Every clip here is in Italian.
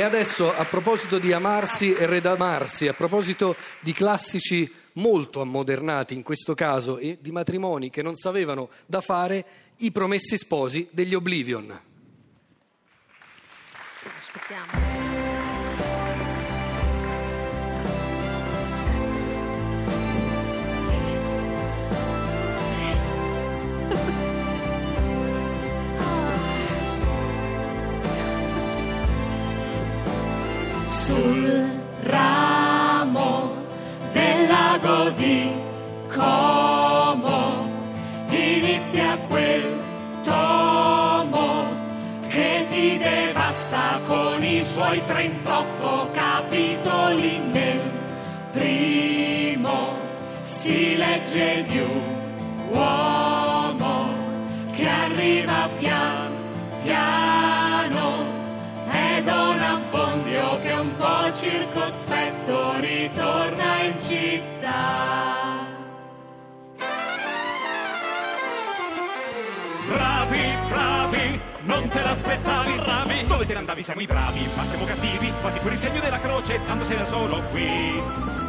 E adesso, a proposito di amarsi e redamarsi, a proposito di classici molto ammodernati in questo caso e di matrimoni che non sapevano da fare, i promessi sposi degli Oblivion. Aspettiamo. Sul ramo del lago di Como. Inizia quel tomo che ti devasta con i suoi 38 capitoli. Nel primo si legge di un uomo che arriva pian piano l'aspettavi, bravi. Dove te ne andavi? Siamo i bravi, ma siamo cattivi. Fatti pure il segno della croce, tanto sei da solo qui.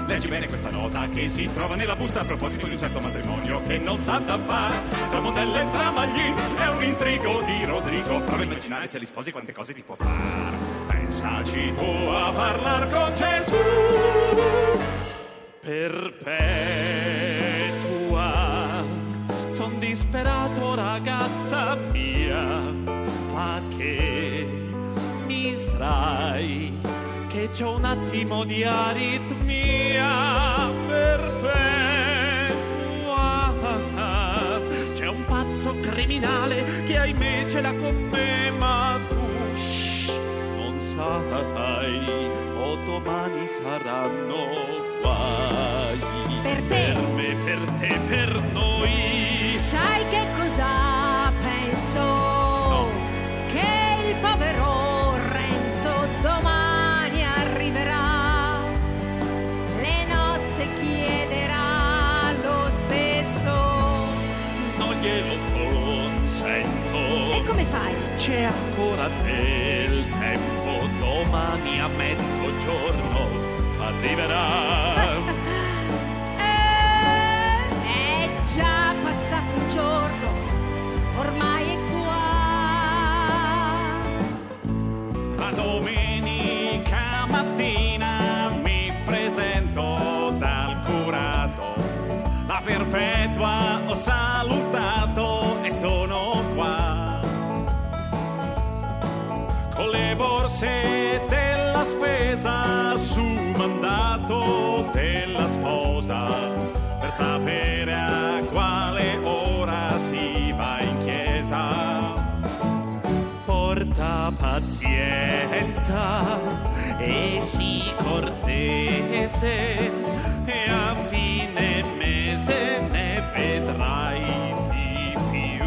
Leggi bene questa nota che si trova nella busta a proposito di un certo matrimonio che non sa da fare. Tra Montella e Tramagli è un intrigo di Rodrigo. Prova a immaginare se li sposi quante cose ti può far. Pensaci tu a parlar con Gesù. Perpetua, son disperato ragazza mia, che mi strai, che c'ho un attimo di aritmia perpetua. C'è un pazzo criminale che ahimè ce l'ha con me, ma tu shh, non sai, o domani saranno porta pazienza e sii cortese e a fine mese ne vedrai di più.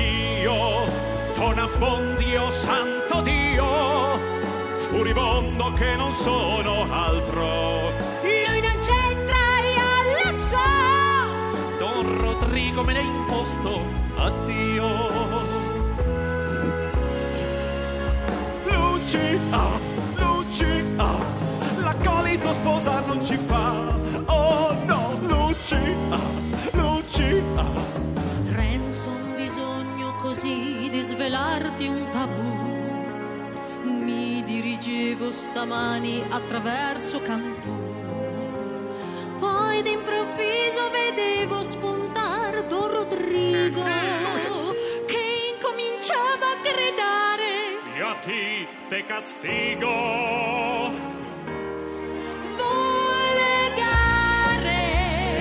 Io, Don Abbondio, santo Dio, furibondo che non sono altro. Lui non c'entra, io lo so. Don Rodrigo me l'ha imposto, addio. Lucia, Lucia, l'accolito sposa non ci fa. Oh no, Lucia, Lucia. Renzo, ho bisogno così di svelarti un tabù. Mi dirigevo stamani attraverso Cantù. Poi d'improvviso vedevo spuntar Don Rodrigo che incominciava a gridare. Io ti te castigo.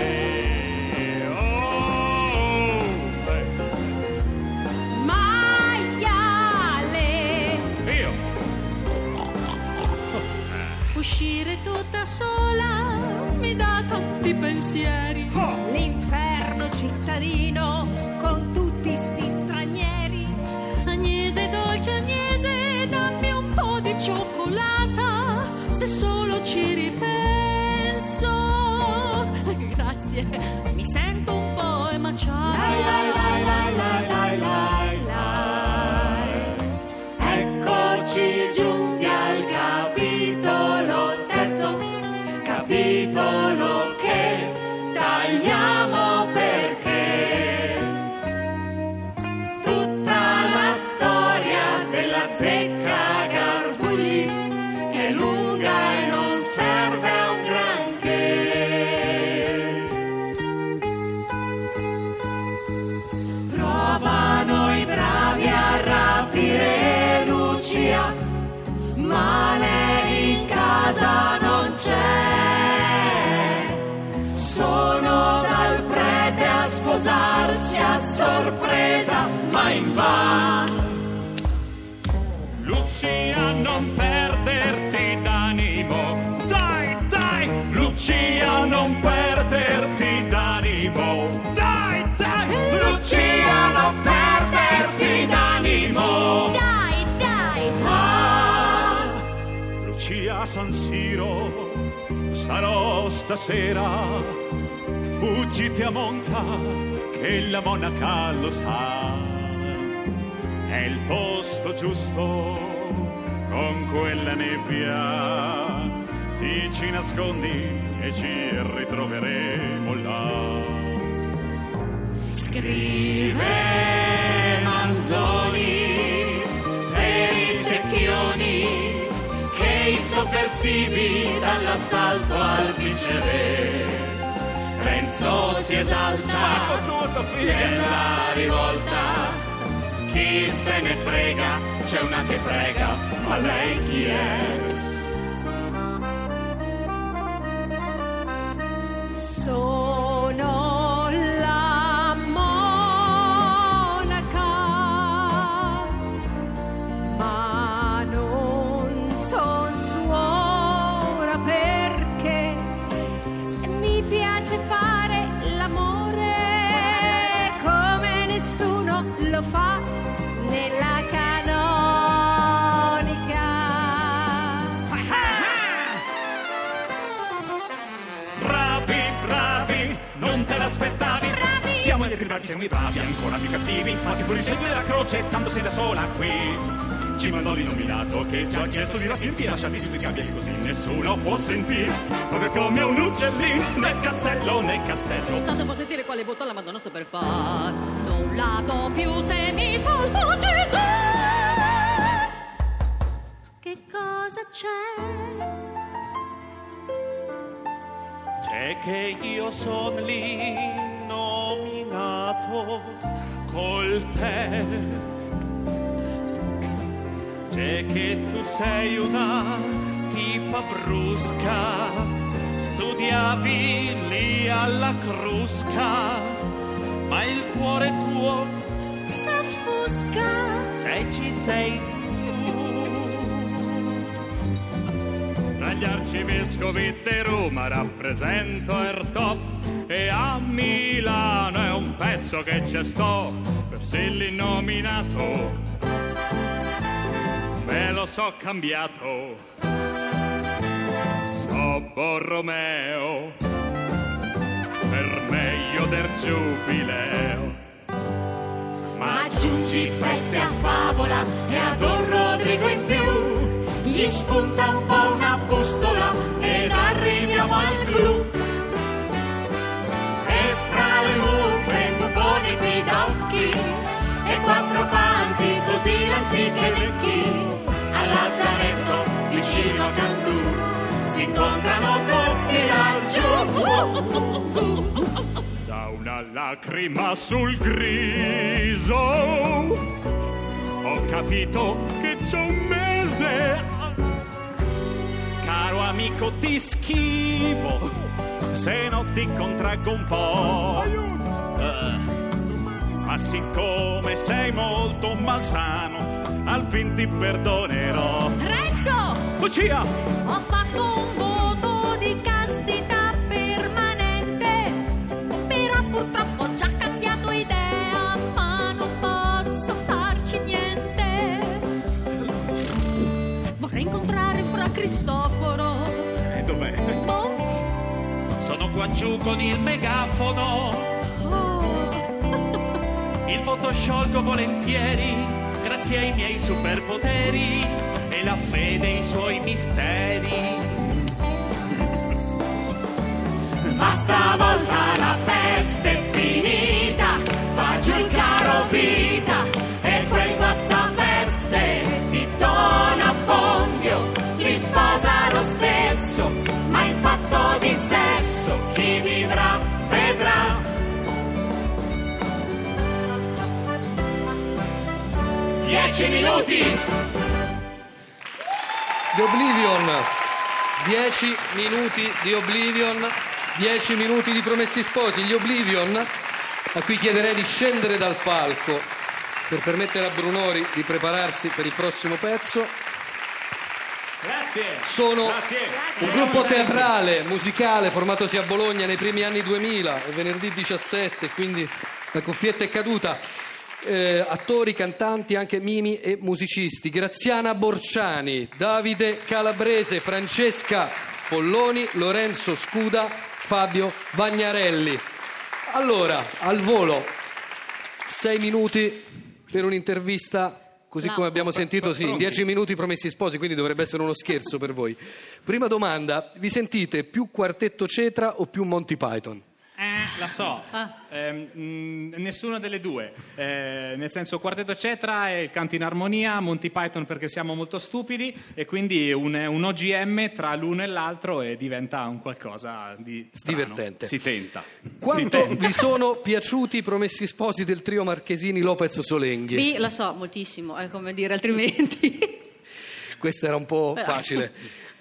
Eh, oh, eh, Maiale. io. Uscire tutta sola mi dà tanti pensieri. L'inferno cittadino ci ripenso. Grazie, mi sento un po' emaciata. Lai, lai, lai, sposarsi a sorpresa, ma in vano. Lucia, non perderti d'animo. Dai, dai, Lucia, non perderti d'animo. Dai, dai, Lucia, non perderti d'animo. Dai, dai, Ah, Lucia San Siro, sarò stasera. Fuggiti a Monza, che la monaca lo sa. È il posto giusto con quella nebbia. Ti ci nascondi e ci ritroveremo là. Scrive Manzoni per i secchioni che i sovversivi dall'assalto al viceré. Renzo si esalta nella rivolta. Chi se ne frega, c'è una che prega, ma lei chi è? Siamo gli privati, siamo i bravi, ancora più cattivi. Ma che fuori segno della croce, tanto sei da sola qui. Ci mandò l'illuminato che ci ha chiesto di rapirti, lasciati sui cambi così nessuno può sentire. Proprio come un uccellino, nel castello, nel castello. State a sentire quale botto alla Madonna sto per far. Non lato più se mi salvo Gesù. Che cosa c'è? C'è che io son lì nominato Col te, C'è che tu sei una tipa brusca Studiavi lì alla crusca Ma il cuore tuo S'affusca. se ci sei tu tra gli arcivescovi di Roma rappresento il top. E a Milano è un pezzo che c'è sto, per l'inominato. Me lo so cambiato. So Borromeo, per meglio del giubileo. Ma aggiungi peste a favola e ad un Rodrigo in più. Gli spunta un po' una bustola ed arriviamo al clou. Bubone guida occhi e quattro fanti così lanziche vecchi. A Lazzaretto vicino a Cantù si incontrano tutti laggiù. da una lacrima sul griso ho capito che c'è un mese caro amico ti schivo se no ti contraggo un po' Eh, ma siccome sei molto malsano al fin ti perdonerò Renzo! Lucia Ho fatto un voto di castità permanente, però purtroppo ho già cambiato idea, ma non posso farci niente. Vorrei incontrare fra Cristoforo. e dov'è? Oh, Sono qua giù con il megafono oh. Il voto sciolgo volentieri, grazie ai miei superpoteri e la fede e i suoi misteri. Ma stavolta la festa 10 minuti. Di Oblivion. 10 minuti di Oblivion. 10 minuti di Promessi Sposi. Gli Oblivion, a cui chiederei di scendere dal palco per permettere a Brunori di prepararsi per il prossimo pezzo. Grazie. Sono Grazie. un gruppo teatrale, musicale, formatosi a Bologna nei primi anni 2000, venerdì 17, quindi la cuffietta è caduta. Eh, attori, cantanti, anche mimi e musicisti. Graziana Borciani, Davide Calabrese, Francesca Folloni, Lorenzo Scuda, Fabio Vagnarelli. Allora, al volo, sei minuti per un'intervista. Così come abbiamo sentito, sì, in dieci minuti promessi sposi, quindi dovrebbe essere uno scherzo per voi. Prima domanda, vi sentite più Quartetto Cetra o più Monty Python? Eh, la so. Ehm, mh, nessuna delle due. Eh, nel senso, Quartetto Cetra è il canto in armonia, Monty Python perché siamo molto stupidi e quindi un, un OGM tra l'uno e l'altro e diventa un qualcosa di strano. Divertente. Si tenta. Quanto vi sono piaciuti i promessi sposi del trio Marchesini Lopez Solenghi? Sì, lo so, moltissimo, è come dire altrimenti. Questa era un po' facile.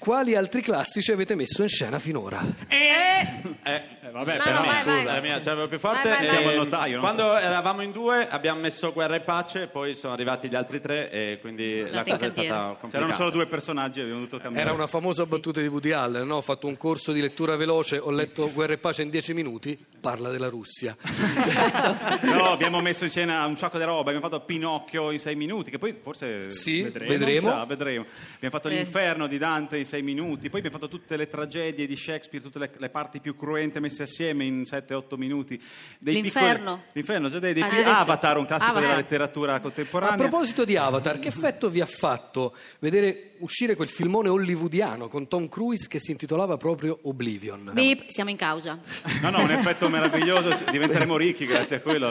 Quali altri classici avete messo in scena finora? Eh, vabbè, No, per no, me, vai, scusa. vai. La mia l'avevo più forte. Vai, vai, e vai. Chiamo il notaio, non Quando eravamo in due abbiamo messo guerra e pace, poi sono arrivati gli altri tre e quindi la in cosa è cantiere. stata complicata. C'erano solo due personaggi, abbiamo dovuto cambiare. Era una famosa battuta di Woody Allen, no? Ho fatto un corso di lettura veloce, ho letto Guerra e Pace in dieci minuti, parla della Russia. No, abbiamo messo in scena un sacco di roba, abbiamo fatto Pinocchio in sei minuti, che poi forse Sì, vedremo. vedremo. chissà, vedremo. Abbiamo fatto Eh. l'inferno di Dante in sei minuti, poi abbiamo fatto tutte le tragedie di Shakespeare, tutte le, le parti più cruente messe assieme in 7-8 minuti. Dei L'inferno. piccoli- L'inferno, già dei, dei Ah, pi- già detto. Avatar, un classico Avatar. della letteratura A contemporanea. proposito di Avatar, che effetto vi ha fatto vedere uscire quel filmone hollywoodiano con Tom Cruise che si intitolava proprio Oblivion? Beep, siamo in causa. No, no, un effetto meraviglioso, diventeremo ricchi grazie a quello.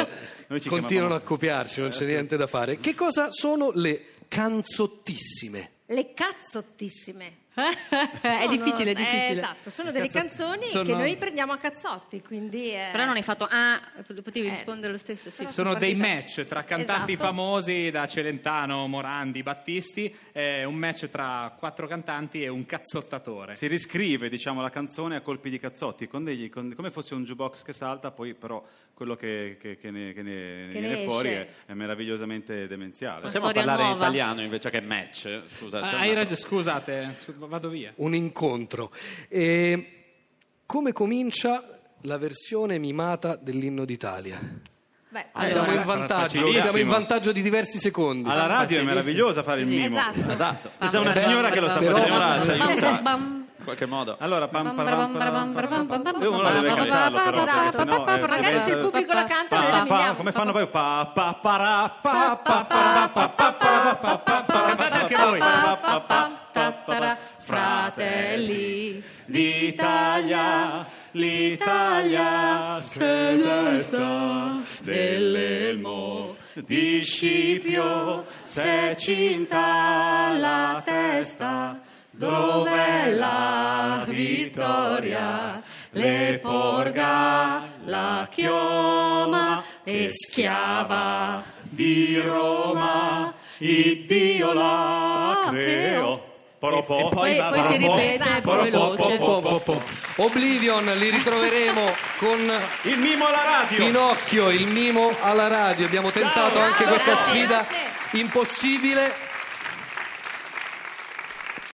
Noi ci Continuano a chiamavamo- copiarci, non c'è niente da fare. Che cosa sono le canzottissime? Le cazzottissime. È difficile, è Sono- difficile. eh, esatto, sono delle canzoni sono- che noi prendiamo a cazzotti, quindi... eh, Però non hai fatto ah, potevi Eh. rispondere lo stesso, sì. Sono dei partita. match tra cantanti Esatto. famosi da Celentano, Morandi, Battisti, eh, un match tra quattro cantanti e un cazzottatore. Si riscrive diciamo, la canzone a colpi di cazzotti, con degli- con- come fosse un jukebox che salta, poi però quello che, che- che ne, che ne- Che viene ne fuori è, esce. è meravigliosamente demenziale. Possiamo parlare in nuova. italiano invece che match? Scusa, Ah, hai ragione, scusate, scu- vado via. Un incontro. E come comincia la versione mimata dell'inno d'Italia? Beh, Allora, siamo in vantaggio, siamo in vantaggio di diversi secondi. Alla radio è meraviglioso fare il mimo. esatto. Esatto. C'è una signora che lo sta facendo. In qualche modo. Allora, pam, pam, pam, pam, pam, pam. Uno deve bam, cantarlo bam, però, bam, perché sennò bam, eh, magari se il pubblico la canta, noi Pa, la pa, vediamo. come fanno poi? Pa, pa, pa, pa, para, pa, pa, para, pa, pa, para, Cantate anche voi. pa, pa, pa, Fratelli D'Italia, l'Italia c'è testa dell'elmo di Scipio, se cinta la testa, dov'è la vittoria? Le porga la chioma e schiava di Roma, Iddio la creò. Poropò. Poi, va, poi si ripete, veloce. Oblivion li ritroveremo con Il mimo alla radio. Pinocchio, il mimo alla radio. Abbiamo tentato anche questa Grazie. sfida Grazie. impossibile.